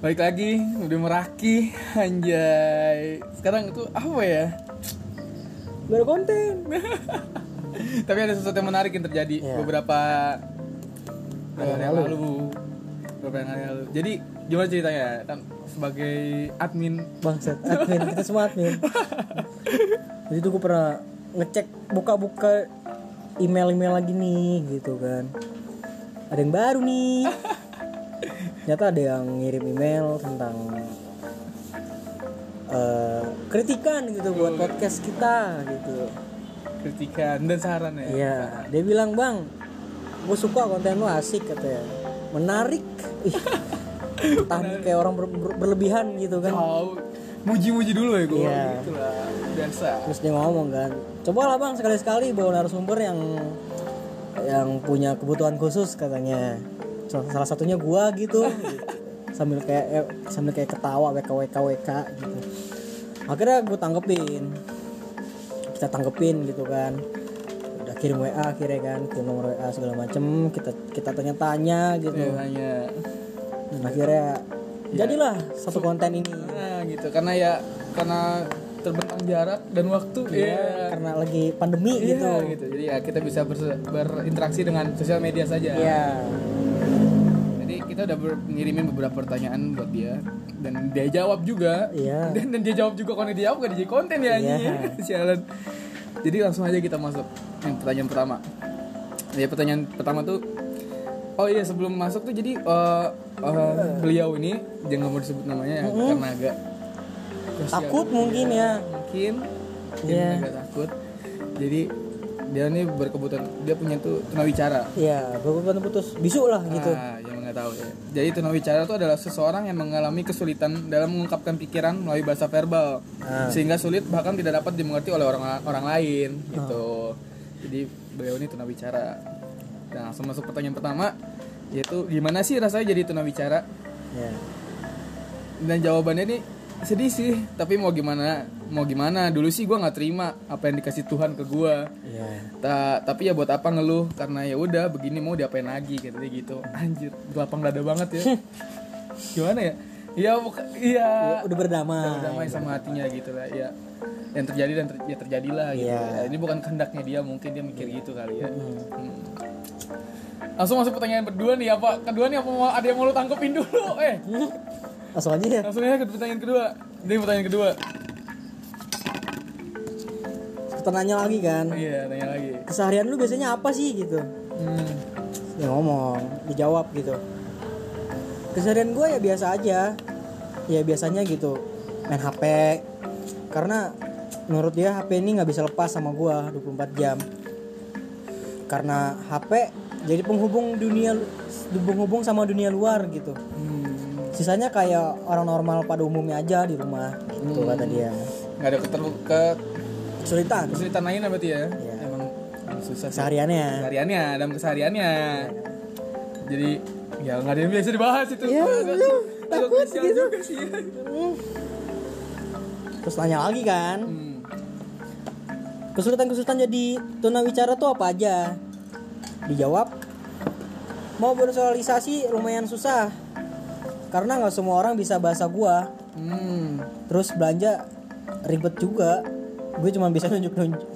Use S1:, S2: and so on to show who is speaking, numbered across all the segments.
S1: Balik lagi, udah meraki, anjay. Sekarang itu apa ya?
S2: Ada konten.
S1: Tapi ada sesuatu yang menarik yang terjadi
S2: Iya.
S1: beberapa hari yang
S2: lalu.
S1: lalu. Beberapa hari yang lalu. Jadi gimana ceritanya? Kan sebagai admin
S2: Bangsat, admin, kita semua admin. Jadi tuh gue pernah ngecek buka-buka email-email lagi nih gitu kan. Ada yang baru nih. Ternyata ada yang ngirim email tentang eh, kritikan gitu buat podcast kita gitu.
S1: kritikan dan saran ya.
S2: Iya, dia bilang bang, gue suka konten lu asik katanya, menarik, Ih, entah kayak orang ber- ber- berlebihan gitu kan.
S1: Tahu muji-muji dulu ya gue.
S2: Iya.
S1: Gitu lah. Biasa.
S2: Terus dia ngomong kan, coba lah bang sekali-sekali bawa narasumber yang yang punya kebutuhan khusus katanya. Salah salah satunya gua gitu, sambil kayak eh, sambil kayak ketawa WK WK WK gitu. Akhirnya gue tanggepin, kita tanggepin gitu kan. Udah kirim WA akhirnya kan, kirim nomor WA segala macem, kita kita tanya-tanya gitu.
S1: Ya, hanya
S2: Dan akhirnya jadilah satu konten ini.
S1: nah, gitu karena ya karena terbentang jarak dan waktu ya.
S2: karena lagi pandemi
S1: Iya,
S2: gitu.
S1: gitu. Jadi ya kita bisa berinteraksi dengan sosial media saja.
S2: Iya.
S1: Kita udah ber- ngirimin beberapa pertanyaan buat dia dan dia jawab juga.
S2: Iya.
S1: Dan, dan dia jawab juga kalau dia jawab gak jadi konten ya.
S2: Iya.
S1: Sialan. Jadi langsung aja kita masuk yang pertanyaan pertama. Ya pertanyaan pertama tuh Oh iya sebelum masuk tuh jadi eh, eh, beliau ini jangan mau disebut namanya ya karena agak.
S2: Takut mungkin ya.
S1: mungkin mungkin
S2: Iya.
S1: agak takut. Jadi dia nih berkebutuhan dia punya tuh tunawicara.
S2: Iya, berkebutuhan putus bisu lah gitu.
S1: Ah, yang nggak tahu ya. Jadi tunawicara itu adalah seseorang yang mengalami kesulitan dalam mengungkapkan pikiran melalui bahasa verbal,
S2: Ah.
S1: sehingga sulit bahkan tidak dapat dimengerti oleh orang orang lain gitu. Jadi beliau ini tunawicara. Nah, langsung masuk pertanyaan pertama, yaitu gimana sih rasanya jadi tunawicara?
S2: Ya.
S1: Dan jawabannya nih sedih sih, tapi mau gimana? Mau gimana? Dulu sih gua nggak terima apa yang dikasih Tuhan ke gua.
S2: Iya.
S1: Ta- tapi ya buat apa ngeluh karena ya udah begini mau diapain lagi kayak gitu anjir lapang dada banget ya gimana ya ya buka- iya
S2: Udah berdamai.
S1: berdamai sama hatinya gitu lah ya yang terjadi dan ter- ya terjadilah gitu
S2: Iya.
S1: Ya, ini bukan kehendaknya dia mungkin dia mikir gitu kali ya Hmm. langsung masuk pertanyaan kedua nih apa kedua nih apa mau ada yang mau lu tangkepin dulu eh
S2: Langsung aja ya.
S1: langsung aja ke pertanyaan kedua ini pertanyaan kedua
S2: Kita nanya lagi kan.
S1: iya tanya lagi
S2: Keseharian lu biasanya apa sih gitu?
S1: hmm.
S2: Dia ngomong, dijawab gitu. Keseharian gue ya biasa aja. Ya biasanya gitu. Main HP. Karena menurut dia HP ini nggak bisa lepas sama gue 24 jam. Karena HP jadi penghubung dunia penghubung sama dunia luar gitu.
S1: Hmm.
S2: Sisanya kayak orang normal pada umumnya aja di rumah gitu kata dia.
S1: nggak ada keter ke
S2: Kesulitan
S1: kesulitan lain berarti ya
S2: Iya.
S1: emang susah
S2: sehariannya.
S1: kesehariannya dalam kesehariannya jadi ya nggak ada yang biasa dibahas itu
S2: Iya,
S1: Agak-
S2: lu takut gitu.
S1: juga sih
S2: Terus tanya lagi kan,
S1: hmm.
S2: kesulitan-kesulitan jadi tunawicara tuh apa aja? Dijawab, mau bersosialisasi lumayan susah. Karena nggak semua orang bisa bahasa gua.
S1: Hmm.
S2: Terus belanja ribet juga. Gue cuma bisa nunjuk-nunjuk.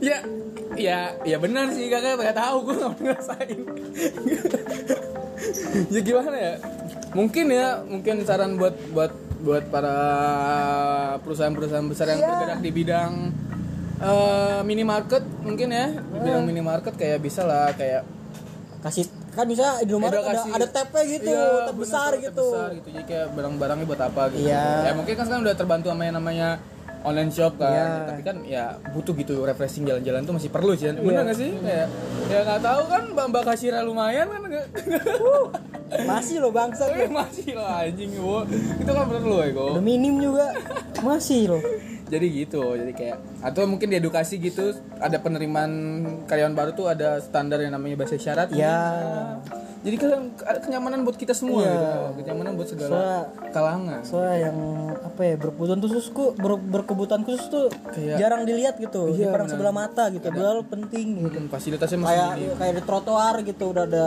S1: ya ya ya benar sih kakak nggak tahu gue nggak ngerasain ya gimana ya mungkin ya mungkin saran buat buat buat para perusahaan-perusahaan besar yang
S2: Iya.
S1: bergerak di bidang eh, minimarket mungkin ya di bidang minimarket kayak bisa lah kayak
S2: Kasih kan bisa di rumah
S1: Udah
S2: ada
S1: kasih-
S2: ada tapnya gitu,
S1: Iya, bener,
S2: besar gitu.
S1: besar gitu jadi kayak barang-barangnya buat apa gitu
S2: Iya.
S1: ya mungkin kan sekarang udah terbantu sama yang namanya online shop kan
S2: Iya.
S1: tapi kan ya butuh gitu refreshing jalan-jalan tuh masih perlu sih
S2: Iya.
S1: bener gak sih kayak ya nggak tahu kan mbak mbak kasirnya lumayan kan nggak
S2: Masih lo bangsat
S1: tapi
S2: lo.
S1: masih lah anjing wo itu kan perlu ya kok
S2: Udah minim juga. Masih lo.
S1: Jadi gitu jadi kayak atau mungkin diedukasi gitu ada penerimaan karyawan baru tuh ada standar yang namanya bahasa isyarat
S2: Ya.
S1: jadi kan ada kenyamanan buat kita semua
S2: Iya.
S1: gitu. kenyamanan buat segala
S2: Soalnya
S1: kalangan
S2: soalnya yang apa ya berkebutuhan khusus ku ber- berkebutuhan khusus tuh
S1: Kayak-
S2: jarang dilihat gitu
S1: Iya,
S2: dipandang
S1: benar.
S2: sebelah mata gitu padahal penting gitu
S1: Hmm, fasilitasnya masih
S2: kayak kayak di trotoar gitu udah ada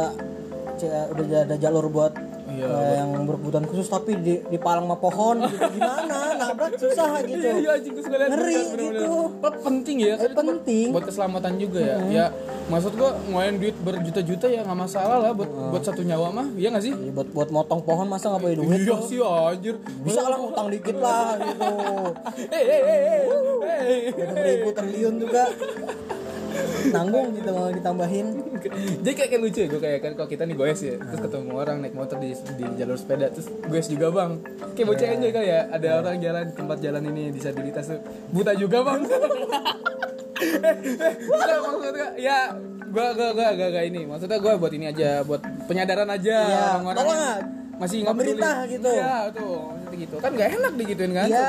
S2: udah ada jalur buat
S1: Iya,
S2: eh, yang berkebutuhan khusus tapi di di palang sama pohon gitu gimana nabrak susah gitu
S1: Iya, iya, anjing
S2: Ngeri
S1: bener, bener,
S2: gitu.
S1: penting ya,
S2: Eh,
S1: kan buat-
S2: penting.
S1: buat keselamatan juga ya. Ya, maksud gua ngeluarin duit berjuta-juta ya nggak masalah lah buat buat satu nyawa mah, iya nggak sih?
S2: Iya, buat buat motong pohon masa nggak punya duit
S1: Iya sih anjir.
S2: bisa lah utang dikit lah gitu
S1: Eh, eh, eh, eh, eh.
S2: enam ribu triliun juga nanggung gitu mau ditambahin
S1: Jadi kayak, kayak lucu ya, gue kayak kan kalau kita nih goes ya, terus ketemu orang naik motor di, di jalur sepeda, terus goes juga bang. Kayak bocah enjoy kali ya, ada orang jalan tempat jalan ini disabilitas tuh buta juga bang. eh, eh, maksudnya ya gua gua gua gak, gak ini maksudnya gua buat ini aja buat penyadaran aja
S2: Iya,
S1: orang-orang
S2: lah.
S1: masih nggak.
S2: Pemerintah gitu.
S1: Iya tuh gitu kan gak enak digituin kan
S2: Iya.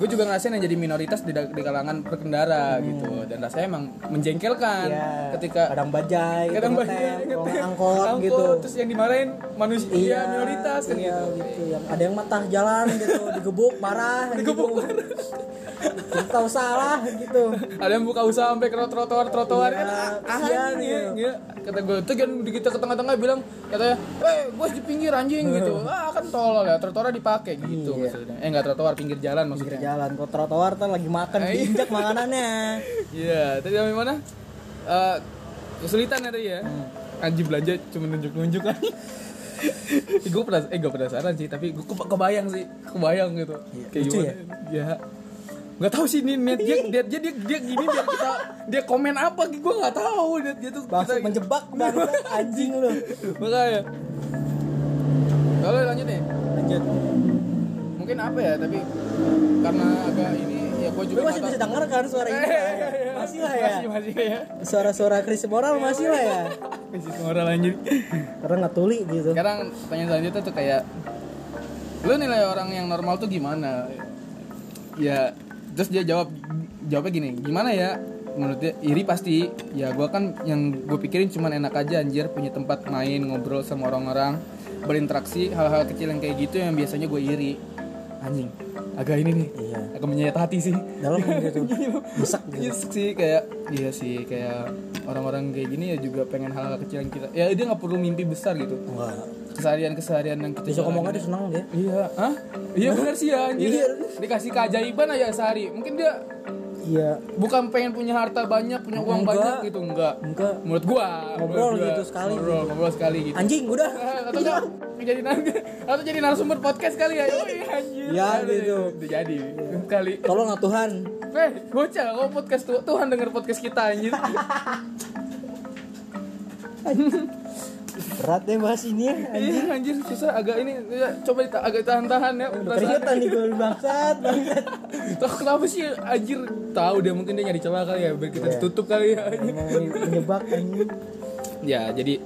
S1: Gue juga ngerasain yang jadi minoritas di, di kalangan berkendara gitu dan rasanya emang menjengkelkan
S2: Hmm. Iya.
S1: ketika
S2: kadang bajai
S1: kadang
S2: ngetem,
S1: banyak
S2: kalau nggak angkot, gitu
S1: terus yang dimarahin manusia
S2: iya
S1: minoritas kan
S2: iya,
S1: gitu
S2: gitu yang ada yang matah jalan gitu digebuk marah
S1: Digebuk
S2: gitu. kita tahu salah gitu
S1: ada yang buka usaha sampai ke trotoar trotoar
S2: Iya,
S1: kan ah,
S2: kasihan gitu.
S1: ya. kata gue tuh kan di kita ke tengah-tengah bilang katanya eh gue di pinggir anjing gitu ah kan tolol ya trotoar dipakai gitu
S2: Iya.
S1: maksudnya eh nggak trotoar pinggir jalan
S2: pinggir
S1: maksudnya
S2: jalan kok trotoar tuh lagi makan
S1: Eh,
S2: diinjak makanannya.
S1: Iya tadi sampai mana? Eh, kesulitan ada ya.
S2: Hmm.
S1: anjing belanja cuma nunjuk-nunjuk kan. Gue penas eh gue penasaran sih tapi gue kebayang sih kebayang gitu. Kayak
S2: lucu
S1: gimana? ya? Nggak tahu sih ini niat dia dia dia dia, dia gini biar kita dia komen apa gue nggak tahu dia, dia tuh
S2: Maksud
S1: kita-
S2: menjebak banget anjing lu.
S1: Makanya. Kalau lanjut nih.
S2: Lanjut
S1: mungkin apa ya tapi karena agak ini ya gue juga
S2: lu masih bisa
S1: tahu.
S2: dengar kan suara ini
S1: Eh, iya, iya.
S2: masih lah ya.
S1: Masih masih ya
S2: suara-suara Chris Moral masih lah ya.
S1: Masih semua lanjut
S2: karena nggak tuli gitu.
S1: Sekarang pertanyaan selanjutnya tuh kayak lu nilai orang yang normal tuh gimana? Ya terus dia jawab jawabnya gini gimana ya? Menurut dia iri pasti. Ya gua kan yang gue pikirin cuman enak aja anjir punya tempat main ngobrol sama orang-orang berinteraksi hal-hal kecil yang kayak gitu yang biasanya gue iri anjing agak ini nih
S2: Iya.
S1: agak menyayat hati sih
S2: dalam gitu besek gitu
S1: Nyesek sih kayak iya sih kayak orang-orang kayak gini ya juga pengen hal-hal kecil yang kita ya dia nggak perlu mimpi besar gitu
S2: enggak
S1: keseharian keseharian yang kita jalanin.
S2: ngomongnya dia senang dia
S1: Iya, hah? Iya benar sih ya anjir.
S2: Iya.
S1: Dikasih keajaiban aja sehari. Mungkin dia
S2: iya
S1: bukan pengen punya harta banyak, punya uang
S2: Enggak.
S1: banyak gitu, enggak.
S2: enggak
S1: Menurut gua,
S2: Ngobrol
S1: menurut gua,
S2: gitu sekali.
S1: Ngobrol, ngobrol sekali gitu.
S2: anjing udah
S1: atau enggak jadi atau jadi narasumber podcast kali ya. Oh iya anjir.
S2: Ya, gitu.
S1: Jadi. Kali.
S2: tolong lah Tuhan
S1: Eh, bocah, kau podcast tu- Tuhan denger podcast kita anjir.
S2: berat deh bahas ini ya anjing.
S1: Iya anjir susah agak ini ya, coba dita- agak tahan-tahan ya
S2: keringetan nih gue bangsat bangsat.
S1: Tahu kenapa sih anjir? Tahu dia mungkin dia nyari celah kali ya biar kita
S2: Iya.
S1: ditutup kali ya.
S2: ini menyebak anjing.
S1: Ya jadi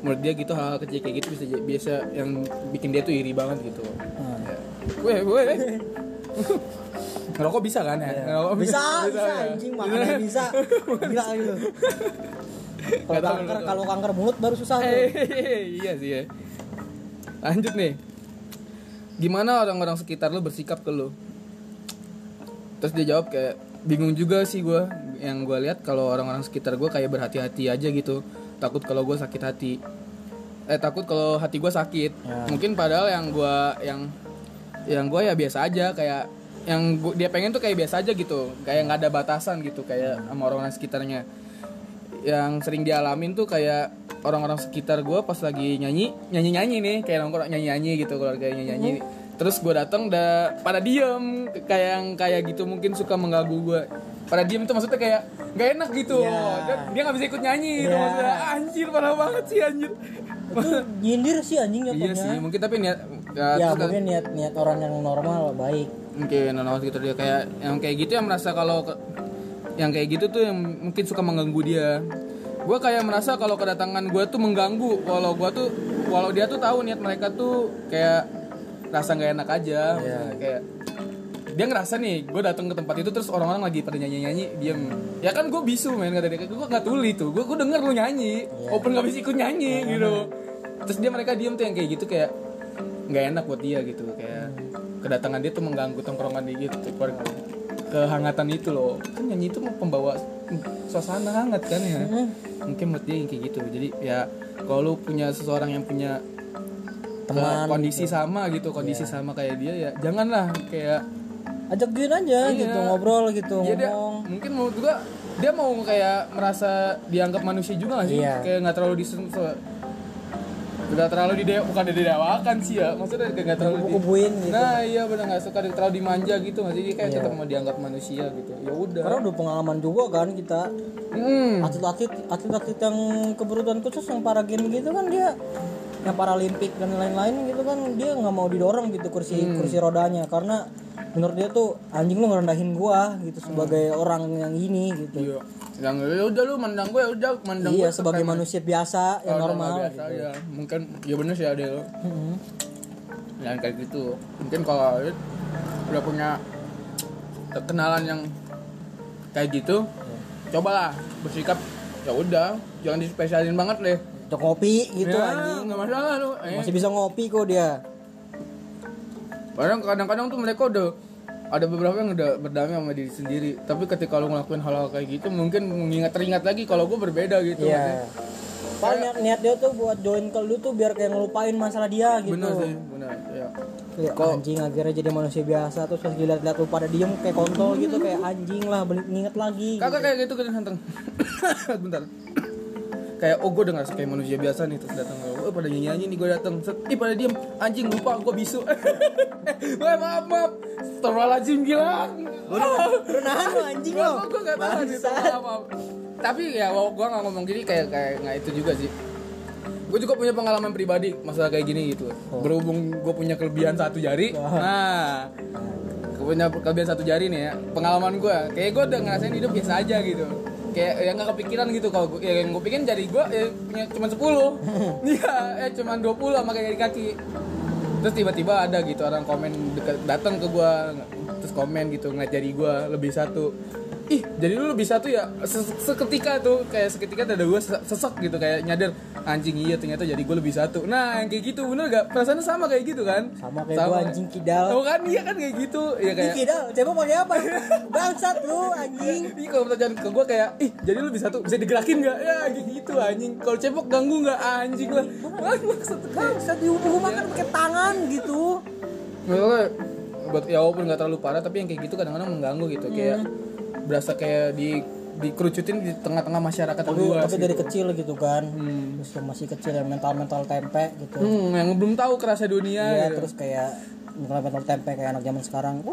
S1: menurut dia gitu hal kecil kayak gitu bisa biasa yang bikin dia tuh iri banget gitu.
S2: Hmm.
S1: ya. weh weh ngerokok bisa kan ya? Ngerokok
S2: bisa bisa
S1: ya?
S2: anjing makannya bisa? Gila gitu kalau kanker kalau kanker mulut baru susah tuh.
S1: Eh, iya sih ya. Lanjut nih. Gimana orang-orang sekitar lu bersikap ke lu? Terus dia jawab kayak bingung juga sih gue yang gue lihat kalau orang-orang sekitar gue kayak berhati-hati aja gitu. Takut kalau gue sakit hati. Eh takut kalau hati gue sakit.
S2: Ya.
S1: mungkin padahal yang gue yang yang gue ya biasa aja. Kayak yang gua- dia pengen tuh kayak biasa aja gitu. Kayak nggak ada batasan gitu kayak sama orang-orang sekitarnya yang sering dialamin tuh kayak orang-orang sekitar gue pas lagi nyanyi nyanyi nyanyi nih kayak nongkrong nyanyi nyanyi gitu kayak nyanyi. Nyanyi terus gue datang udah pada diem kayak yang kayak gitu mungkin suka mengganggu gue pada diem tuh maksudnya kayak nggak enak gitu.
S2: Iya.
S1: Dan dia nggak bisa ikut nyanyi gitu
S2: Iya.
S1: maksudnya. Anjir parah banget sih anjir.
S2: Itu nyindir sih anjing
S1: iya
S2: jatuhnya
S1: sih mungkin tapi niat ya,
S2: ya mungkin niat niat orang yang normal baik.
S1: Mungkin orang gitu dia kayak yang kayak gitu yang merasa kalau yang kayak gitu tuh yang mungkin suka mengganggu dia. Gue kayak merasa kalau kedatangan gue tuh mengganggu. Walau gue tuh walau dia tuh tahu niat mereka tuh kayak rasa nggak enak aja. Maksudnya kayak dia ngerasa nih gue datang ke tempat itu terus orang-orang lagi pada nyanyi nyanyi diem. Ya kan gue bisu men kata dia. Gue nggak tuli tuh. Gue gue denger lu nyanyi. Open nggak bisa ikut nyanyi gitu. Terus dia mereka diem tuh yang kayak gitu kayak nggak enak buat dia gitu. Kayak kedatangan dia tuh mengganggu tongkrongan dia gitu keluarga kehangatan itu loh. Kan nyanyi itu mau pembawa suasana hangat kan ya. Mungkin buat dia yang kayak gitu. Jadi ya kalau lu punya seseorang yang punya
S2: Teman
S1: kondisi sama gitu kondisi sama kayak dia ya janganlah kayak
S2: ajak join aja
S1: Iya.
S2: gitu ngobrol gitu
S1: ya dia mungkin menurut gua dia mau kayak merasa dianggap manusia juga gak sih?
S2: Iya.
S1: kayak nggak terlalu disentuh nggak terlalu dide bukan didewakan sih ya maksudnya nggak terlalu di-
S2: kubuin gitu.
S1: Nah iya benar nggak suka di- terlalu dimanja gitu nggak sih? Kayak tetap mau dianggap manusia gitu ya udah.
S2: Karena udah pengalaman juga kan kita.
S1: Hmm.
S2: atlet-atlet atlet-atlet yang kebutuhan khusus yang para game gitu kan dia yang paralimpik dan lain-lain gitu kan dia nggak mau didorong gitu kursi
S1: Hmm.
S2: kursi rodanya. Karena menurut dia tuh anjing lu ngerendahin gua gitu sebagai orang yang ini gitu.
S1: Iya. Yang ya udah lu mandang gue ya udah mandang
S2: iya
S1: gue
S2: sebagai manusia biasa yang
S1: Kalau
S2: normal
S1: nggak biasa ya mungkin ya bener sih ada lo
S2: Mm-mm.
S1: yang kayak gitu. Mungkin kalau lu udah punya kenalan yang kayak gitu cobalah bersikap ya udah jangan dispesialin banget deh.
S2: Cok ngopi gitu
S1: ya,
S2: anjing.
S1: nggak masalah lu. Eh.
S2: masih bisa ngopi kok dia
S1: Kadang kadang-kadang tuh mereka udah ada beberapa yang udah berdamai sama diri sendiri. Tapi ketika lu ngelakuin hal-hal kayak gitu mungkin mengingat teringat lagi kalau gue berbeda gitu
S2: iya. paling niat, niat dia tuh buat join ke lu tuh biar kayak ngelupain masalah dia gitu.
S1: Benar sih benar ya
S2: kayak anjing akhirnya jadi manusia biasa terus pas dilihat-lihat lu pada diem kayak kontol gitu kayak anjing lah nginget lagi
S1: Kakak kayak gitu kan santeng. Bentar. Kayak oh gue udah ngerasa kayak manusia biasa nih terus datang oh pada nyanyi nyanyi nih gue datang set ih pada diem. Anjing lupa gue bisu. Wah maaf maaf. Astagfirullahaladzim gila.
S2: Udah nahan lu anjing
S1: gue
S2: lo
S1: gue gak tahan maaf, maaf. tapi ya gue gak ngomong gini kayak kayak nggak itu juga sih. Gue juga punya pengalaman pribadi masalah kayak gini gitu. Berhubung gue punya kelebihan satu jari. Nah gue punya kelebihan satu jari nih ya. Pengalaman gue kayak gue udah ngerasain hidup biasa aja gitu kayak yang gak kepikiran gitu kalau gue ya, yang gue pikirin jari gue ya, punya cuma 10 iya eh cuma 20 sama kayak kaki. Terus tiba-tiba ada gitu orang komen deket datang ke gue terus komen gitu ngeliat jari gue lebih satu ih jadi lu lebih satu ya Se- seketika tuh kayak seketika ada gue sesek gitu kayak nyadar anjing iya ternyata jadi gue lebih satu. Nah yang kayak gitu bener gak perasaannya sama kayak gitu kan?
S2: Sama kayak gua anjing kidal.
S1: Oh kan? Iya kan kayak gitu. Ya kayak
S2: kidal coba pakai apa? Bangsat lu anjing.
S1: Ih kalau pertanyaan ke gue kayak ih jadi lu bisa tuh bisa digerakin nggak? Ya kayak gitu anjing. Kalau cebok ganggu nggak? Anjing lah. Maksud
S2: bangsat dihubung makan pakai tangan gitu.
S1: Maksudnya buat ya walaupun nggak terlalu parah tapi yang kayak gitu kadang-kadang mengganggu gitu. Kayak berasa kayak di dikerucutin di tengah-tengah masyarakat
S2: tapi,
S1: luas
S2: tapi dari
S1: gitu.
S2: kecil gitu kan. Terus yang masih kecil yang mental mental tempe gitu.
S1: Hmm, yang belum tahu kerasa dunia
S2: Iya,
S1: gitu.
S2: terus kayak mental mental tempe kayak anak zaman sekarang.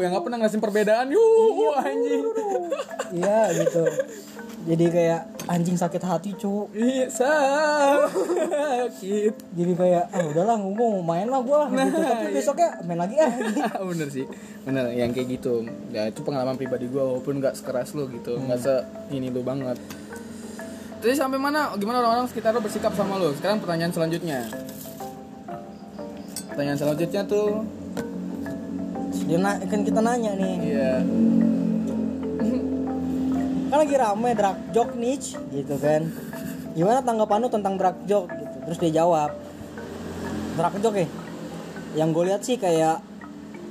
S1: Yang nggak pernah ngerasin perbedaan. Yuh anjing.
S2: iya gitu jadi kayak anjing sakit hati cu
S1: iya sakit.
S2: Jadi kayak ah udahlah ngomong main lah gua. Gitu. Tapi besoknya main lagi ah.
S1: Bener sih. Bener yang kayak gitu. Ya itu pengalaman pribadi gue walaupun nggak sekeras lo gitu. Nggak se ini lo banget. Terus sampai mana? Gimana orang-orang sekitar lo bersikap sama lo sekarang pertanyaan selanjutnya. Pertanyaan selanjutnya tuh
S2: dia na- kan kita nanya nih.
S1: Iya
S2: kan lagi rame drag joke niche gitu kan. Gimana tanggapan lu tentang drag joke gitu? Terus dia jawab drag joke ya yang gue lihat sih kayak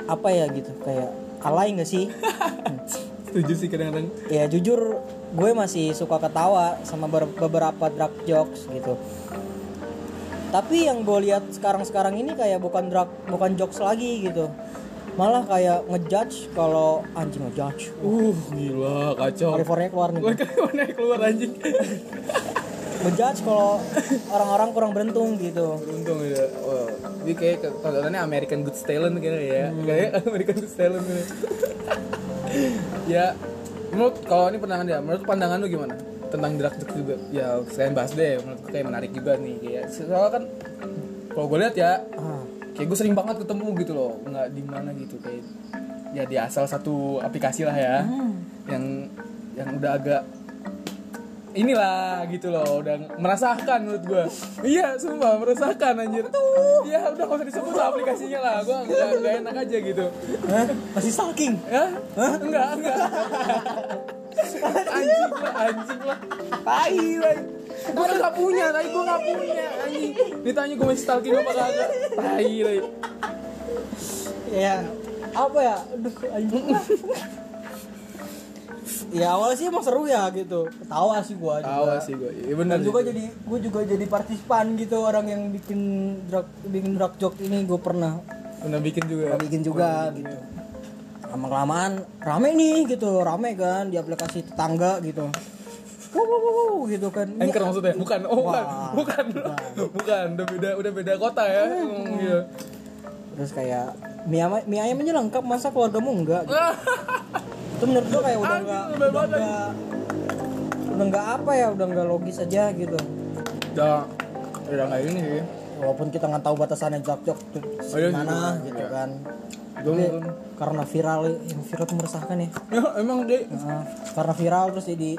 S2: apa ya gitu kayak alay nggak sih?
S1: Setuju sih kadang-kadang.
S2: Ya jujur gue masih suka ketawa sama ber- beberapa drag jokes gitu. Tapi yang gue lihat sekarang-sekarang ini kayak bukan drag bukan jokes lagi gitu malah kayak ngejudge kalau anjing ngejudge.
S1: Uh gila kacau.
S2: California keluar nih.
S1: Gue naik keluar anjing.
S2: Ngejudge kalau orang-orang kurang beruntung gitu.
S1: Untung ya oh, dia kayak tontonannya American Good Talent kayaknya ya. Kayak American Good Talent gitu. ya menurut kalau ini pandangan dia menurut pandangan lu gimana? Tentang drag juga. Ya selain bahas deh menurutku kayak menarik juga nih kayak soalnya kan kalau gue lihat ya
S2: ah,
S1: kayak gue sering banget ketemu gitu loh nggak di mana gitu kayak ya di asal satu aplikasi lah ya yang yang udah agak inilah gitu loh udah merasakan menurut gue iya sumpah merasakan anjir. Iya udah gak usah disebut lah aplikasinya lah gue nggak nggak enak aja gitu.
S2: Hah? masih stalking?
S1: Ya enggak enggak anjing lah anjing lah. Tai lah gue kan gak punya tapi gue gak punya anjing. Ditanya gue masih stalking apa kagak. Tai lagi
S2: ya apa ya? Aduh anjing. Ya awalnya sih emang seru ya gitu. Ketawa sih gua juga.
S1: tawa sih gue iya bener
S2: dan juga jadi gue juga jadi partisipan gitu orang yang bikin drag bikin drag joke ini gue pernah.
S1: Pernah bikin juga
S2: pernah bikin juga gitu. lama kelamaan rame nih gitu. Rame kan di aplikasi tetangga gitu wow, wow, wow, gitu kan
S1: Anchor maksudnya? Bukan, oh bukan,
S2: Wah,
S1: bukan, bukan, udah beda, udah beda kota ya. ngomong gitu.
S2: terus kayak mie, ama- mie ayamnya lengkap masa keluargamu enggak gitu. itu menurut gue kayak udah enggak udah enggak udah enggak apa ya udah enggak logis aja gitu
S1: Udah, udah nggak ini sih.
S2: walaupun kita nggak tahu batasannya jok jok tuh
S1: Oh, iya, iya.
S2: gitu kan
S1: Gue,
S2: Tapi karena viral yang viral tuh meresahkan ya
S1: ya emang deh.
S2: Nah, karena viral terus jadi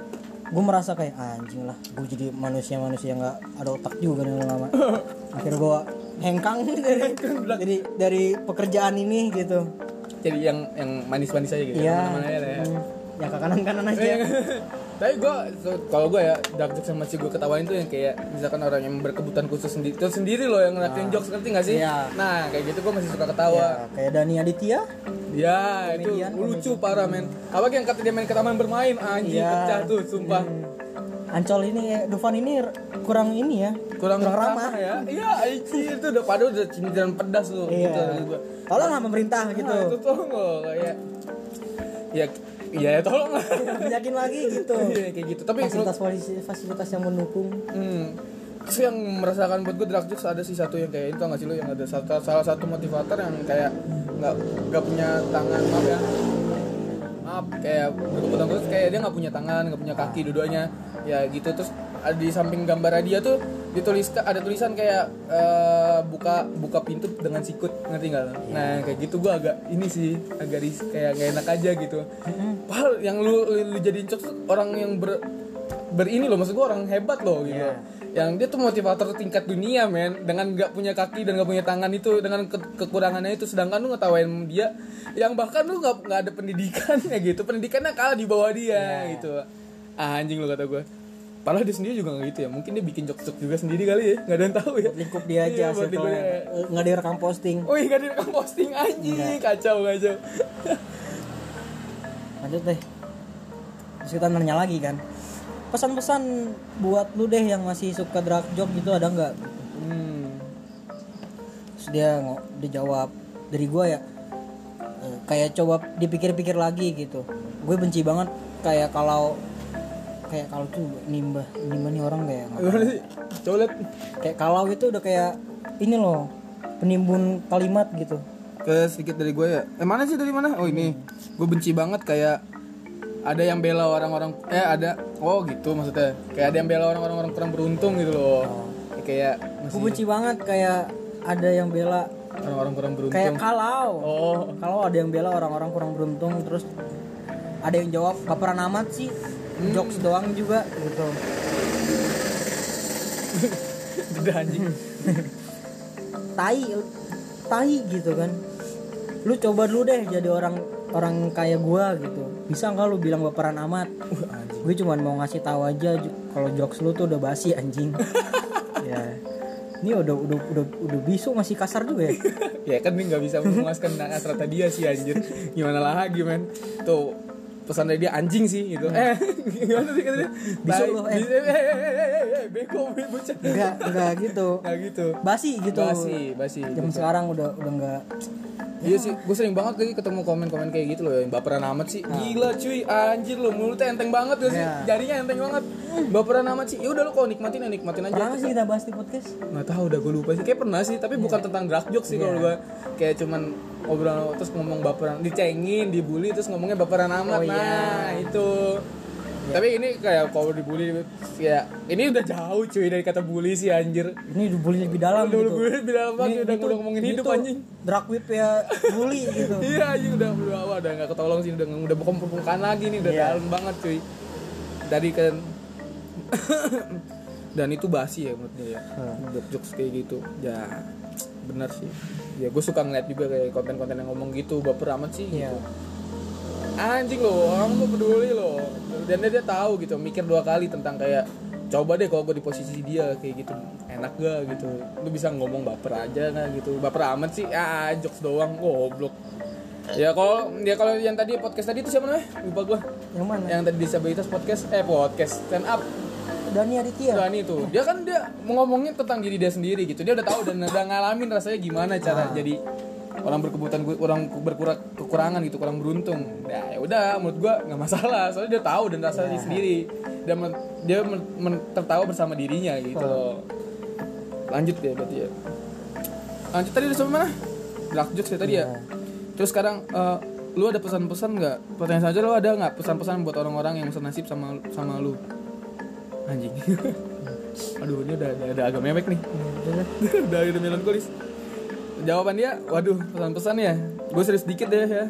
S2: gue merasa kayak anjing lah gue jadi manusia manusia nggak ada otak juga nih lama akhirnya gue hengkang dari dari dari pekerjaan ini gitu
S1: Jadi yang yang manis-manis aja gitu.
S2: iya
S1: Mana-mana aja ya.
S2: hmm, yang ke kanan kanan aja
S1: Iya. Tapi gue, kalau gue ya, dark jokes yang masih gue ketawain tuh yang kayak misalkan orang yang berkebutuhan khusus sendiri, itu sendiri loh yang ngelakuin jokes ngerti gak sih?
S2: Iya.
S1: Nah kayak gitu gue masih suka ketawa.
S2: Ya, kayak Dani Aditya
S1: Ya, itu lucu parah men. Apa yang kata dia main ke taman bermain anjing
S2: Iya.
S1: pecah tuh, sumpah.
S2: Ancol ini Dufan ini kurang ini ya
S1: Kurang,
S2: ramah
S1: ramah ya. Iya, anjing itu udah padahal udah cimilan pedas tuh
S2: Iya.
S1: gitu
S2: tolonglah pemerintah gitu
S1: Nah, itu tolong loh kayak ya Iya, ya tolong.
S2: yakin lagi gitu.
S1: Iya, kayak gitu. Tapi
S2: fasilitas fasilitas yang mendukung.
S1: Hmm. Terus yang merasakan buat gue drag jokes ada sih satu yang kayak itu nggak sih lo yang ada satu, salah satu motivator yang kayak nggak nggak punya tangan maaf ya. Maaf kayak berkebutuhan khusus kayak dia nggak punya tangan nggak punya kaki dua-duanya. Ya gitu. Terus ada di samping gambar dia tuh ditulis ada tulisan kayak eh, buka buka pintu dengan sikut ngerti nggak lo? Nah kayak gitu gue agak ini sih agak ris kayak nggak enak aja gitu. Padahal yang lu, lu, lu jadiin tuh orang yang ber berini loh maksud gue orang hebat loh gitu
S2: Iya.
S1: yang dia tuh motivator tingkat dunia men dengan nggak punya kaki dan nggak punya tangan itu dengan ke- kekurangannya itu sedangkan lu ngetawain dia yang bahkan lu nggak nggak ada pendidikannya gitu pendidikannya kalah di bawah dia
S2: Iya.
S1: gitu ah, anjing lu kata gue Padahal dia sendiri juga nggak gitu ya. Mungkin dia bikin jok-jok juga sendiri kali ya. Nggak ada yang tahu ya.
S2: Lingkup dia aja
S1: Iya,
S2: circle-nya. Eh, nggak direkam posting.
S1: Oh iya nggak direkam posting. Anjing Kacau kacau.
S2: Lanjut deh. Terus kita nanya lagi kan. Pesan-pesan buat lu deh yang masih suka drag joke gitu ada nggak?
S1: Hmm.
S2: terus dia dia jawab dari gua ya eh, kayak coba dipikir-pikir lagi gitu. Gue benci banget kayak kalau kayak kalau tuh nimbah nimbah nih orang kayak
S1: Gimana sih? Coba
S2: kayak kalau itu udah kayak ini loh penimbun kalimat gitu.
S1: Ke sedikit dari gue ya. Eh mana sih dari mana? Oh ini. Gue benci banget kayak ada yang bela orang-orang eh ada oh gitu maksudnya. Kayak ada yang bela orang-orang orang kurang beruntung gitu loh. Kayak
S2: gue
S1: masih
S2: benci banget kayak ada yang bela
S1: orang-orang kurang beruntung.
S2: kayak kalau.
S1: Oh.
S2: Kalau ada yang bela orang-orang kurang beruntung terus ada yang jawab baperan amat sih jokes doang juga gitu.
S1: Udah anjing.
S2: Tai tai gitu kan. Lu coba dulu deh jadi orang orang kayak gua gitu. Bisa nggak lu bilang baperan amat? Gue cuman mau ngasih tahu aja kalau jokes lu tuh udah basi anjing. Ya. Ini udah udah udah udah bisu masih kasar juga ya?
S1: Ya kan ini nggak bisa memuaskan hasrat dia sih anjir. Gimana lagi men? Tuh pesan dari dia anjing sih gitu. Eh gimana sih katanya?
S2: Bisu
S1: Tai,
S2: lu, eh.
S1: eh eh eh bego bocah.
S2: Enggak enggak gitu.
S1: Nggak gitu.
S2: Basi gitu.
S1: Basi basi
S2: Zaman sekarang udah udah enggak
S1: Iya sih, gue sering banget lagi ketemu komen-komen kayak gitu loh yang baperan amat sih. Gila cuy, anjir lo mulutnya enteng banget gak sih?
S2: Iya.
S1: Jarinya enteng banget. Baperan amat sih. Ya udah lo kalau nikmatin ya nikmatin aja.
S2: pernah sih kita bahas di podcast
S1: Nggak tahu udah gue lupa sih. Kayak pernah sih, tapi bukan tentang drag joke sih kalau gue kayak cuman ngobrol terus ngomong baperan, dicengin, dibully terus ngomongnya baperan amat.
S2: Oh, iya.
S1: Nah, itu. Tapi ini kayak kalau dibully ya ini udah jauh cuy dari kata bully sih anjir.
S2: ini dibully lebih dalam
S1: Udah
S2: gitu
S1: bully lebih dalam
S2: Ini-
S1: udah udah ngomongin hidup anjing.
S2: drag whip ya bully gitu
S1: Iya anjing udah udah udah nggak ketolong sih udah udah bukan permukaan lagi nih udah
S2: Iya.
S1: dalam banget cuy. Dari kan dan itu basi ya menurut dia ya.
S2: Hmm.
S1: Jokes kayak gitu. Ya benar sih. Ya gue suka ngeliat juga kayak konten-konten yang ngomong gitu baper amat sih.
S2: Iya.
S1: Gitu. Anjing loh, orang tuh peduli loh. Dan dia, dia tahu gitu, mikir dua kali tentang kayak coba deh kalau gue di posisi dia kayak gitu enak gak gitu. Lu bisa ngomong baper aja nggak gitu. Baper amat sih ah jokes doang goblok. Ya kalau ya kalau yang tadi podcast tadi itu siapa namanya? Lupa gue
S2: yang mana?
S1: Yang tadi disabilitas podcast eh podcast stand up.
S2: Dani Aditya.
S1: Dani itu. Dia kan dia ngomongin tentang diri dia sendiri gitu. Dia udah tahu dan udah ngalamin rasanya gimana cara jadi orang berkebutuhan orang berkurang kekurangan gitu kurang beruntung. Ya ya udah menurut gua nggak masalah. Soalnya dia tahu dan rasanya sendiri. Dan men- dia men- men- tertawa bersama dirinya gitu loh. Lanjut ya berarti ya. Lanjut tadi udah sampai mana? Dark jokes ya tadi ya. Terus sekarang eh, lu ada pesan-pesan nggak? Pertanyaan saja lu ada nggak pesan-pesan buat orang-orang yang senasib sama sama lu? Anjing. Aduh ini udah ada, ada agak mewek nih. Udah udah melankolis jawaban dia waduh pesan-pesan ya. Gue serius dikit deh ya.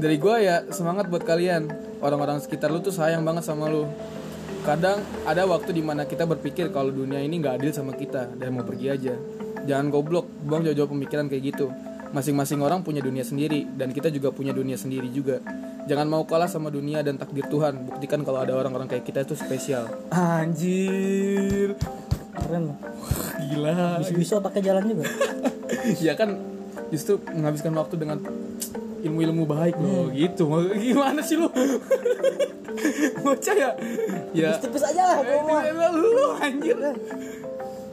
S1: Dari gue ya semangat buat kalian. Orang-orang sekitar lu tuh sayang banget sama lu. Kadang ada waktu di mana kita berpikir kalau dunia ini nggak adil sama kita dan mau pergi aja. Jangan goblok buang jauh-jauh pemikiran kayak gitu. Masing-masing orang punya dunia sendiri dan kita juga punya dunia sendiri juga. Jangan mau kalah sama dunia dan takdir Tuhan. Buktikan kalau ada orang-orang kayak kita itu spesial. Anjir.
S2: Keren loh.
S1: Gila.
S2: Bisa pakai jalan juga
S1: ya kan justru menghabiskan waktu dengan ilmu-ilmu baik loh gitu. Gimana sih lu? Bocah ya? Ya.
S2: Tipis aja lah gua mah.
S1: lu anjir.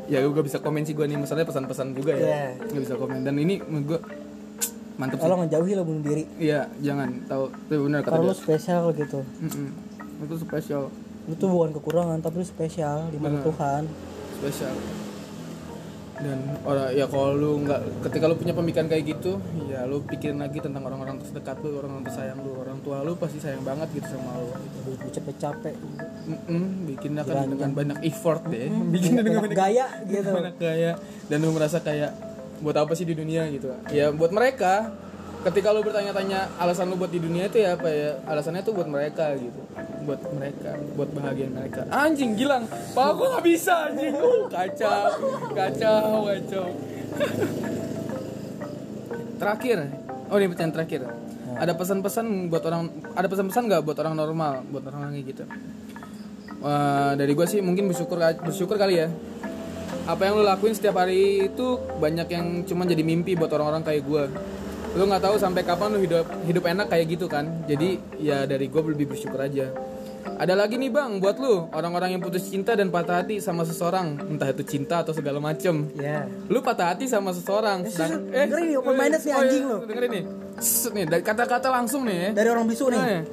S1: Ya gue bisa komen sih gue nih masalahnya pesan-pesan juga ya.
S2: Iya.
S1: nggak bisa komen. Dan ini gue mantep
S2: kalau ngejauhi lo bunuh diri.
S1: Iya jangan. Tahu itu benar kata
S2: kalau lo spesial gitu.
S1: Mm-mm. itu spesial.
S2: Lu tuh bukan kekurangan tapi lu spesial di mata. Tuhan.
S1: Spesial dan orang ya kalau lu nggak ketika lu punya pemikiran kayak gitu ya lu pikirin lagi tentang orang-orang terdekat lu orang-orang tersayang lu orang tua lu pasti sayang banget gitu sama lu.
S2: Lu capek-capek.
S1: Mm-mm, bikinnya kan dengan banyak effort deh. Bikinnya dengan
S2: banyak
S1: banyak
S2: gaya gitu.
S1: Banyak gaya. Dan lu merasa kayak buat apa sih di dunia? gitu. Ya buat mereka ketika lu bertanya-tanya alasan lu buat di dunia itu ya apa ya? Alasannya tuh buat mereka gitu. Buat mereka buat bahagia mereka. Anjing gilang. Pak gua nggak bisa anjing. Uh, kacau. Kacau kacau. Terakhir. Oh ini pertanyaan terakhir. Ada pesan-pesan buat orang ada pesan-pesan nggak buat orang normal buat orang kayak gitu? Wah, dari gue sih mungkin bersyukur bersyukur kali ya. Apa yang lu lakuin setiap hari itu banyak yang cuma jadi mimpi buat orang-orang kayak gue lu nggak tahu sampai kapan lu hidup hidup enak kayak gitu kan jadi ya dari gue lebih bersyukur aja ada lagi nih bang buat lu orang-orang yang putus cinta dan patah hati sama seseorang entah itu cinta atau segala macem
S2: ya
S1: lu patah hati sama seseorang sedang
S2: dengerin nih, open minded nih,
S1: oh,
S2: anjing
S1: iya,
S2: lu.
S1: dengerin nih Set nih dari kata-kata langsung nih ya
S2: dari orang bisu nih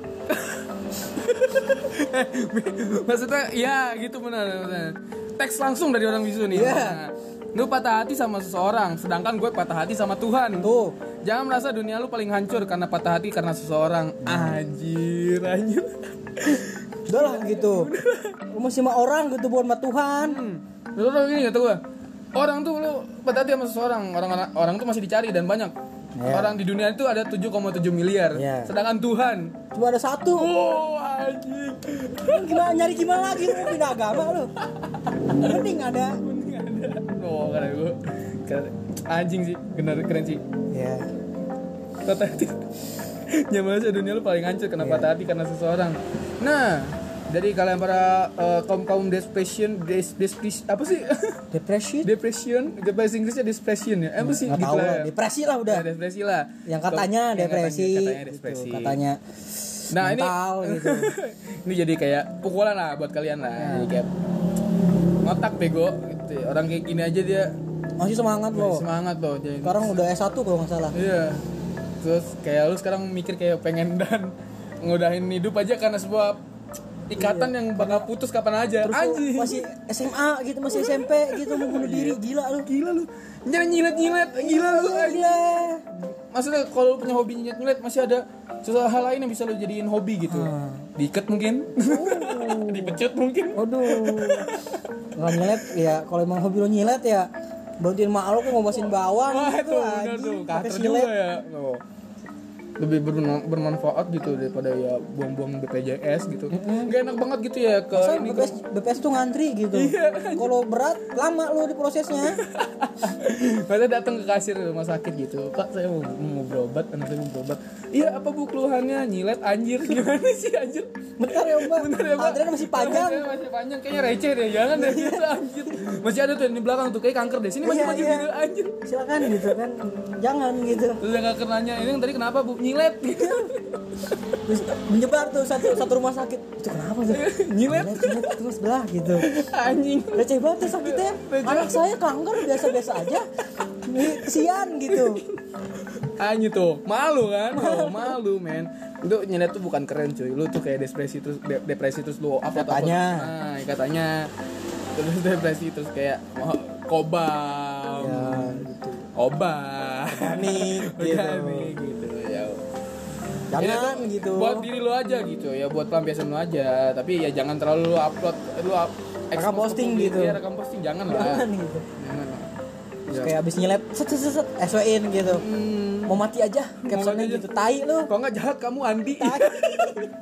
S1: Eh. Maksudnya ya gitu benar. benar. Teks langsung dari orang bisu nih.
S2: Iya.
S1: Nah, lu patah hati sama seseorang, sedangkan gue patah hati sama Tuhan.
S2: tuh
S1: Jangan merasa dunia lu paling hancur karena patah hati karena seseorang. Anjir, anjir.
S2: udah lah gitu lu masih sama orang gitu bukan sama Tuhan
S1: Hmm. Lu tau gini kata gue. Orang tuh lu patah hati sama seseorang, orang orang, orang tuh masih dicari dan banyak.
S2: Iya.
S1: Orang di dunia itu ada 7,7 miliar.
S2: Iya.
S1: Sedangkan Tuhan
S2: cuma ada satu
S1: Oh anjing
S2: gimana nyari gimana lagi lu pindah agama lu mending ada
S1: Oh keren gue. Anjing sih Bener keren sih.
S2: Ya
S1: Patah hati Nyaman aja dunia lu paling hancur Karena patah hati karena seseorang. Nah Dari kalian para eh, kaum-kaum depression des, des, Apa sih?
S2: depresi
S1: depression? Bahasa Inggrisnya depression ya? Apa sih?
S2: nggak
S1: Gitu lah ya.
S2: depresi lah udah.
S1: Ya, depresi lah.
S2: Yang katanya
S1: Yang
S2: depresi
S1: katanya, katanya
S2: gitu.
S1: depresi.
S2: katanya
S1: Nah ini
S2: mental gitu.
S1: Ini jadi kayak pukulan lah buat kalian lah. Jadi kayak Ngotak bego gitu ya. Orang kayak gini aja dia
S2: masih semangat loh
S1: Semangat loh jadi
S2: sekarang udah S1 kalau nggak salah
S1: Iya. Terus kayak lu sekarang mikir kayak pengen dan ngudahin hidup aja karena sebuah ikatan yang bakal putus kapan aja.
S2: Iya. terus lu
S1: Anjing.
S2: masih SMA gitu masih SMP gitu mau bunuh diri gila lu
S1: gila lu. Jangan nyilet-nyilet, gila lu. anjing.
S2: gila
S1: Maksudnya kalau lu punya hobi nyilet-nyilet masih ada sesuatu hal lain yang bisa lu jadiin hobi gitu.
S2: Hmm.
S1: Diikat mungkin. Dipecut mungkin.
S2: Waduh. Nggak nyilet ya kalau emang hobi lo nyilet ya bantuin mak lo kok ngobasin bawang
S1: Wah,
S2: gitu
S1: itu tuh.
S2: Pakai silet.
S1: ya. Tuh. Lebih berman- bermanfaat gitu daripada ya buang-buang BPJS gitu. Nggak enak banget gitu ya ke
S2: Masa
S1: ini
S2: BPS, BPS tuh ngantri gitu. Kalau berat lama lu di prosesnya.
S1: Masa datang ke kasir rumah sakit gitu. Pak saya mau, mau berobat Anak saya mau berobat. Iya apa bu keluhannya? Nyilet anjir. Gimana sih anjir?
S2: Bentar ya Mbak.
S1: Bentar ya Pak
S2: Antrian masih panjang.
S1: Antrian masih panjang. Kayaknya receh deh Jangan deh. Gitu anjir. Masih ada tuh yang di belakang tuh. Kayak kanker deh. Sini masih
S2: Iya,
S1: maju
S2: iya.
S1: gitu anjir.
S2: Silakan gitu kan. Jangan gitu.
S1: Terus yang kanker nanya. Ini yang tadi kenapa bu Nyilet gitu
S2: Terus menyebar tuh satu satu rumah sakit. Itu kenapa tuh?
S1: Nyilet
S2: lihat, terus sebelah gitu.
S1: Anjing
S2: Receh banget tuh sakitnya. Anak saya kanker biasa-biasa aja. Ini kesian gitu.
S1: Anjir tuh Malu kan oh, Malu men Itu nyilet tuh bukan keren cuy Lu tuh kayak depresi terus de- Depresi terus lu apa
S2: Katanya.
S1: Nah katanya Terus depresi terus kayak oh, Kobam
S2: Ya gitu.
S1: Obat
S2: Panik gitu.
S1: Gitu
S2: Jangan
S1: Ini tuh
S2: gitu.
S1: Buat diri lu aja gitu ya Buat pelampiasan lu aja Tapi ya jangan terlalu lu upload Lu up,
S2: Rekam posting gitu.
S1: Iya rekam posting Jangan lah
S2: Jangan gitu.
S1: Jangan Ya.
S2: kayak abis nyilet set set set, SW-in gitu.
S1: Hmm.
S2: Mau mati aja captionnya gitu. Tai lu.
S1: Kok nggak jahat kamu Andi.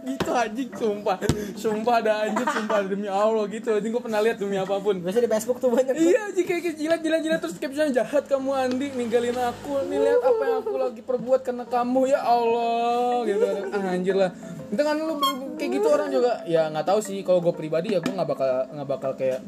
S1: Gitu anjing sumpah. Sumpah ada anjing sumpah. Demi Allah gitu. Anjing gue pernah lihat demi apa pun.
S2: Biasanya di Facebook tuh banyak.
S1: Iya anjing kayak jilat jilat jilat. Terus captionnya jahat kamu Andi. Ninggalin aku. Nih lihat apa yang aku lagi perbuat karena kamu. Ya Allah. Gitu. Ah, anjir lah. Itu kan lu kayak gitu orang juga ya nggak tahu sih. Kalau gue pribadi ya gue nggak bakal nggak bakal kayak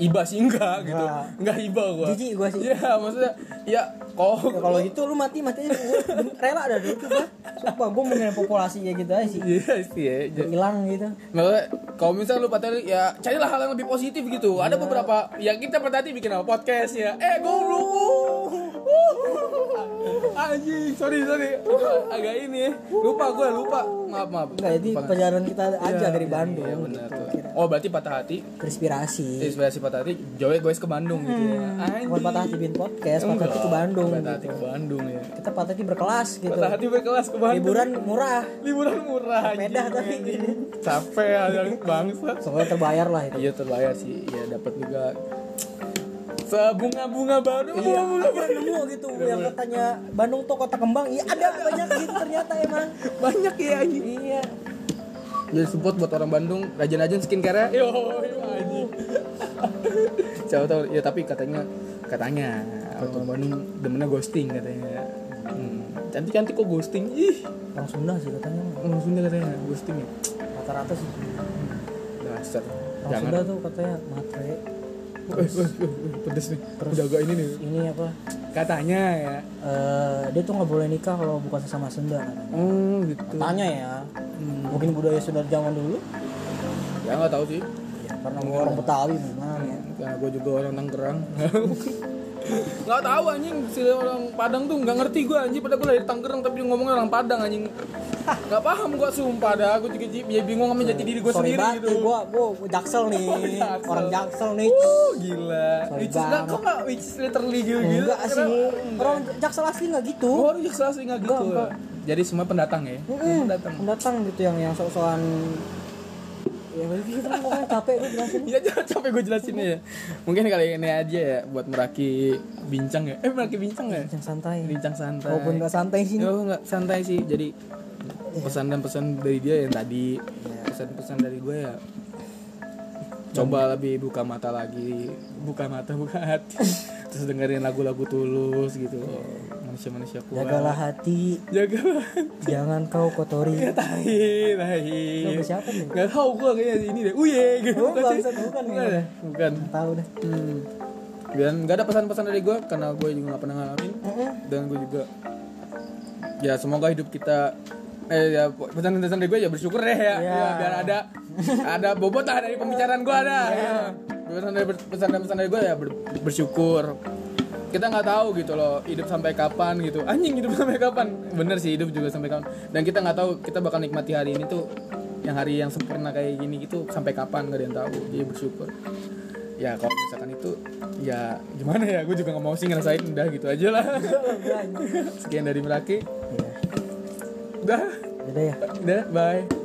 S1: iba sih enggak gitu
S2: Nggak.
S1: enggak iba gue
S2: Jijik gua sih.
S1: ya maksudnya ya kalau
S2: Ya, kalau gitu lu mati mati aja Gua rela ada dulu tuh gua. Sumpah gua mengenai populasi ya gitu aja sih.
S1: iya sih ya
S2: Hilang gitu.
S1: Maksudnya kalau misalnya lu patah ya carilah hal yang lebih positif gitu. Ada beberapa ya kita pada hati bikin apa podcast ya. Eh goblok. Anjing, sorry sorry. Agak ini ya. Lupa gue lupa. Maaf maaf.
S2: Enggak, jadi
S1: Lupa.
S2: pelajaran kita aja
S1: Iya,
S2: dari
S1: iya,
S2: Bandung.
S1: Iya benar
S2: gitu.
S1: Oh berarti patah hati. Inspirasi patah hati. Jauh gue ke Bandung gitu ya. Anjing.
S2: Bukan patah hati bikin podcast, patah hati ke Bandung.
S1: Patah hati
S2: gitu.
S1: ke Bandung ya.
S2: Kita patah hati berkelas gitu.
S1: Patah hati berkelas ke Bandung.
S2: Liburan murah.
S1: Liburan murah.
S2: Sepeda tapi gini.
S1: Capek ada bangsat.
S2: Soalnya terbayar lah itu.
S1: Iya terbayar sih, ya dapat juga sebunga-bunga baru.
S2: Iya,
S1: bunga
S2: akhirnya nemu gitu yang katanya Bandung tuh kota kembang. Iya ada banyak gitu ternyata emang.
S1: banyak ya.
S2: Iya.
S1: Jadi support buat orang Bandung, rajin-rajin skincare Yo, yo anjing. Siapa tahu ya tapi katanya katanya orang Bandung demennya ghosting katanya. Hmm. Cantik-cantik kok ghosting. Ih,
S2: Orang Sunda sih katanya.
S1: orang Sunda katanya ghosting ya.
S2: Rata-rata sih.
S1: Dasar.
S2: Orang
S1: Jangan.
S2: Sunda tuh katanya matre.
S1: Eh, eh, pedes nih. Udah agak ini nih.
S2: Ini apa?
S1: Katanya ya.
S2: eh dia tuh nggak boleh nikah kalau bukan sesama Sunda katanya.
S1: Oh, gitu.
S2: Tanya ya.
S1: Hmm.
S2: Mungkin budaya Sunda zaman dulu.
S1: Ya nggak tahu sih.
S2: Ya, karena gua orang Betawi gimana ya.
S1: Karena gue juga orang Tangerang. Nggak tahu anjing si orang Padang tuh nggak ngerti gue anjing pada gue dari Tangerang tapi ngomongnya orang Padang anjing. Nggak paham gue sumpah dah. Gue juga ya bingung sama jati diri gue sendiri
S2: banget
S1: gitu.
S2: gua gua jaksel nih.
S1: Jaksel.
S2: Orang jaksel nih.
S1: Uh, gila. Which is nggak kok nggak which is literally gitu gitu.
S2: Enggak sih. Orang jaksel asli nggak gitu.
S1: Gue orang Jaksel asli nggak gitu.
S2: Enggak, enggak.
S1: Jadi semua pendatang ya.
S2: Mm-mm.
S1: Pendatang.
S2: Pendatang gitu yang yang sok-sokan ya gitu kan pokoknya capek gue jelasin
S1: Iya jangan sampai gue jelasin ya. Mungkin kali ini aja ya buat meraki bincang ya. Eh meraki bincang ya.
S2: yang santai
S1: Bincang santai.
S2: walaupun nggak santai sih
S1: Oh nggak santai sih. Jadi pesan dan pesan dari dia yang tadi
S2: Iya.
S1: pesan-pesan dari gue ya coba lebih buka mata lagi. Buka mata buka hati. Terus dengerin lagu-lagu tulus gitu. Manusia-manusia kuat.
S2: Jagalah hati.
S1: Jagalah
S2: jangan kau kotori.
S1: Ya tahi tahi
S2: siapa nih?
S1: nggak tahu gue kayaknya ini deh. Uye gitu.
S2: Oh,
S1: Bukan
S2: bukan ya?
S1: bukan, bukan.
S2: tahu deh.
S1: Hmm. Dan gak ada pesan-pesan dari gue karena gue juga gak pernah ngalamin. Dan gue juga ya semoga hidup kita eh ya pesan-pesan dari gue ya bersyukur deh ya,
S2: Iya.
S1: Ya, biar ada ada bobot lah dari pembicaraan gue ada. Ya. pesan dari pesan dan pesan dari gue ya ber- bersyukur. Kita nggak tahu gitu loh hidup sampai kapan gitu. Anjing hidup sampai kapan? Bener sih hidup juga sampai kapan. Dan kita nggak tahu kita bakal nikmati hari ini tuh yang hari yang sempurna kayak gini gitu sampai kapan nggak ada yang tahu. Jadi bersyukur. Ya kalau misalkan itu ya gimana ya? Gue juga nggak mau sih ngerasain udah gitu aja lah. Sekian dari Meraki.
S2: Iya.
S1: Udah
S2: Udah ya.
S1: Udah bye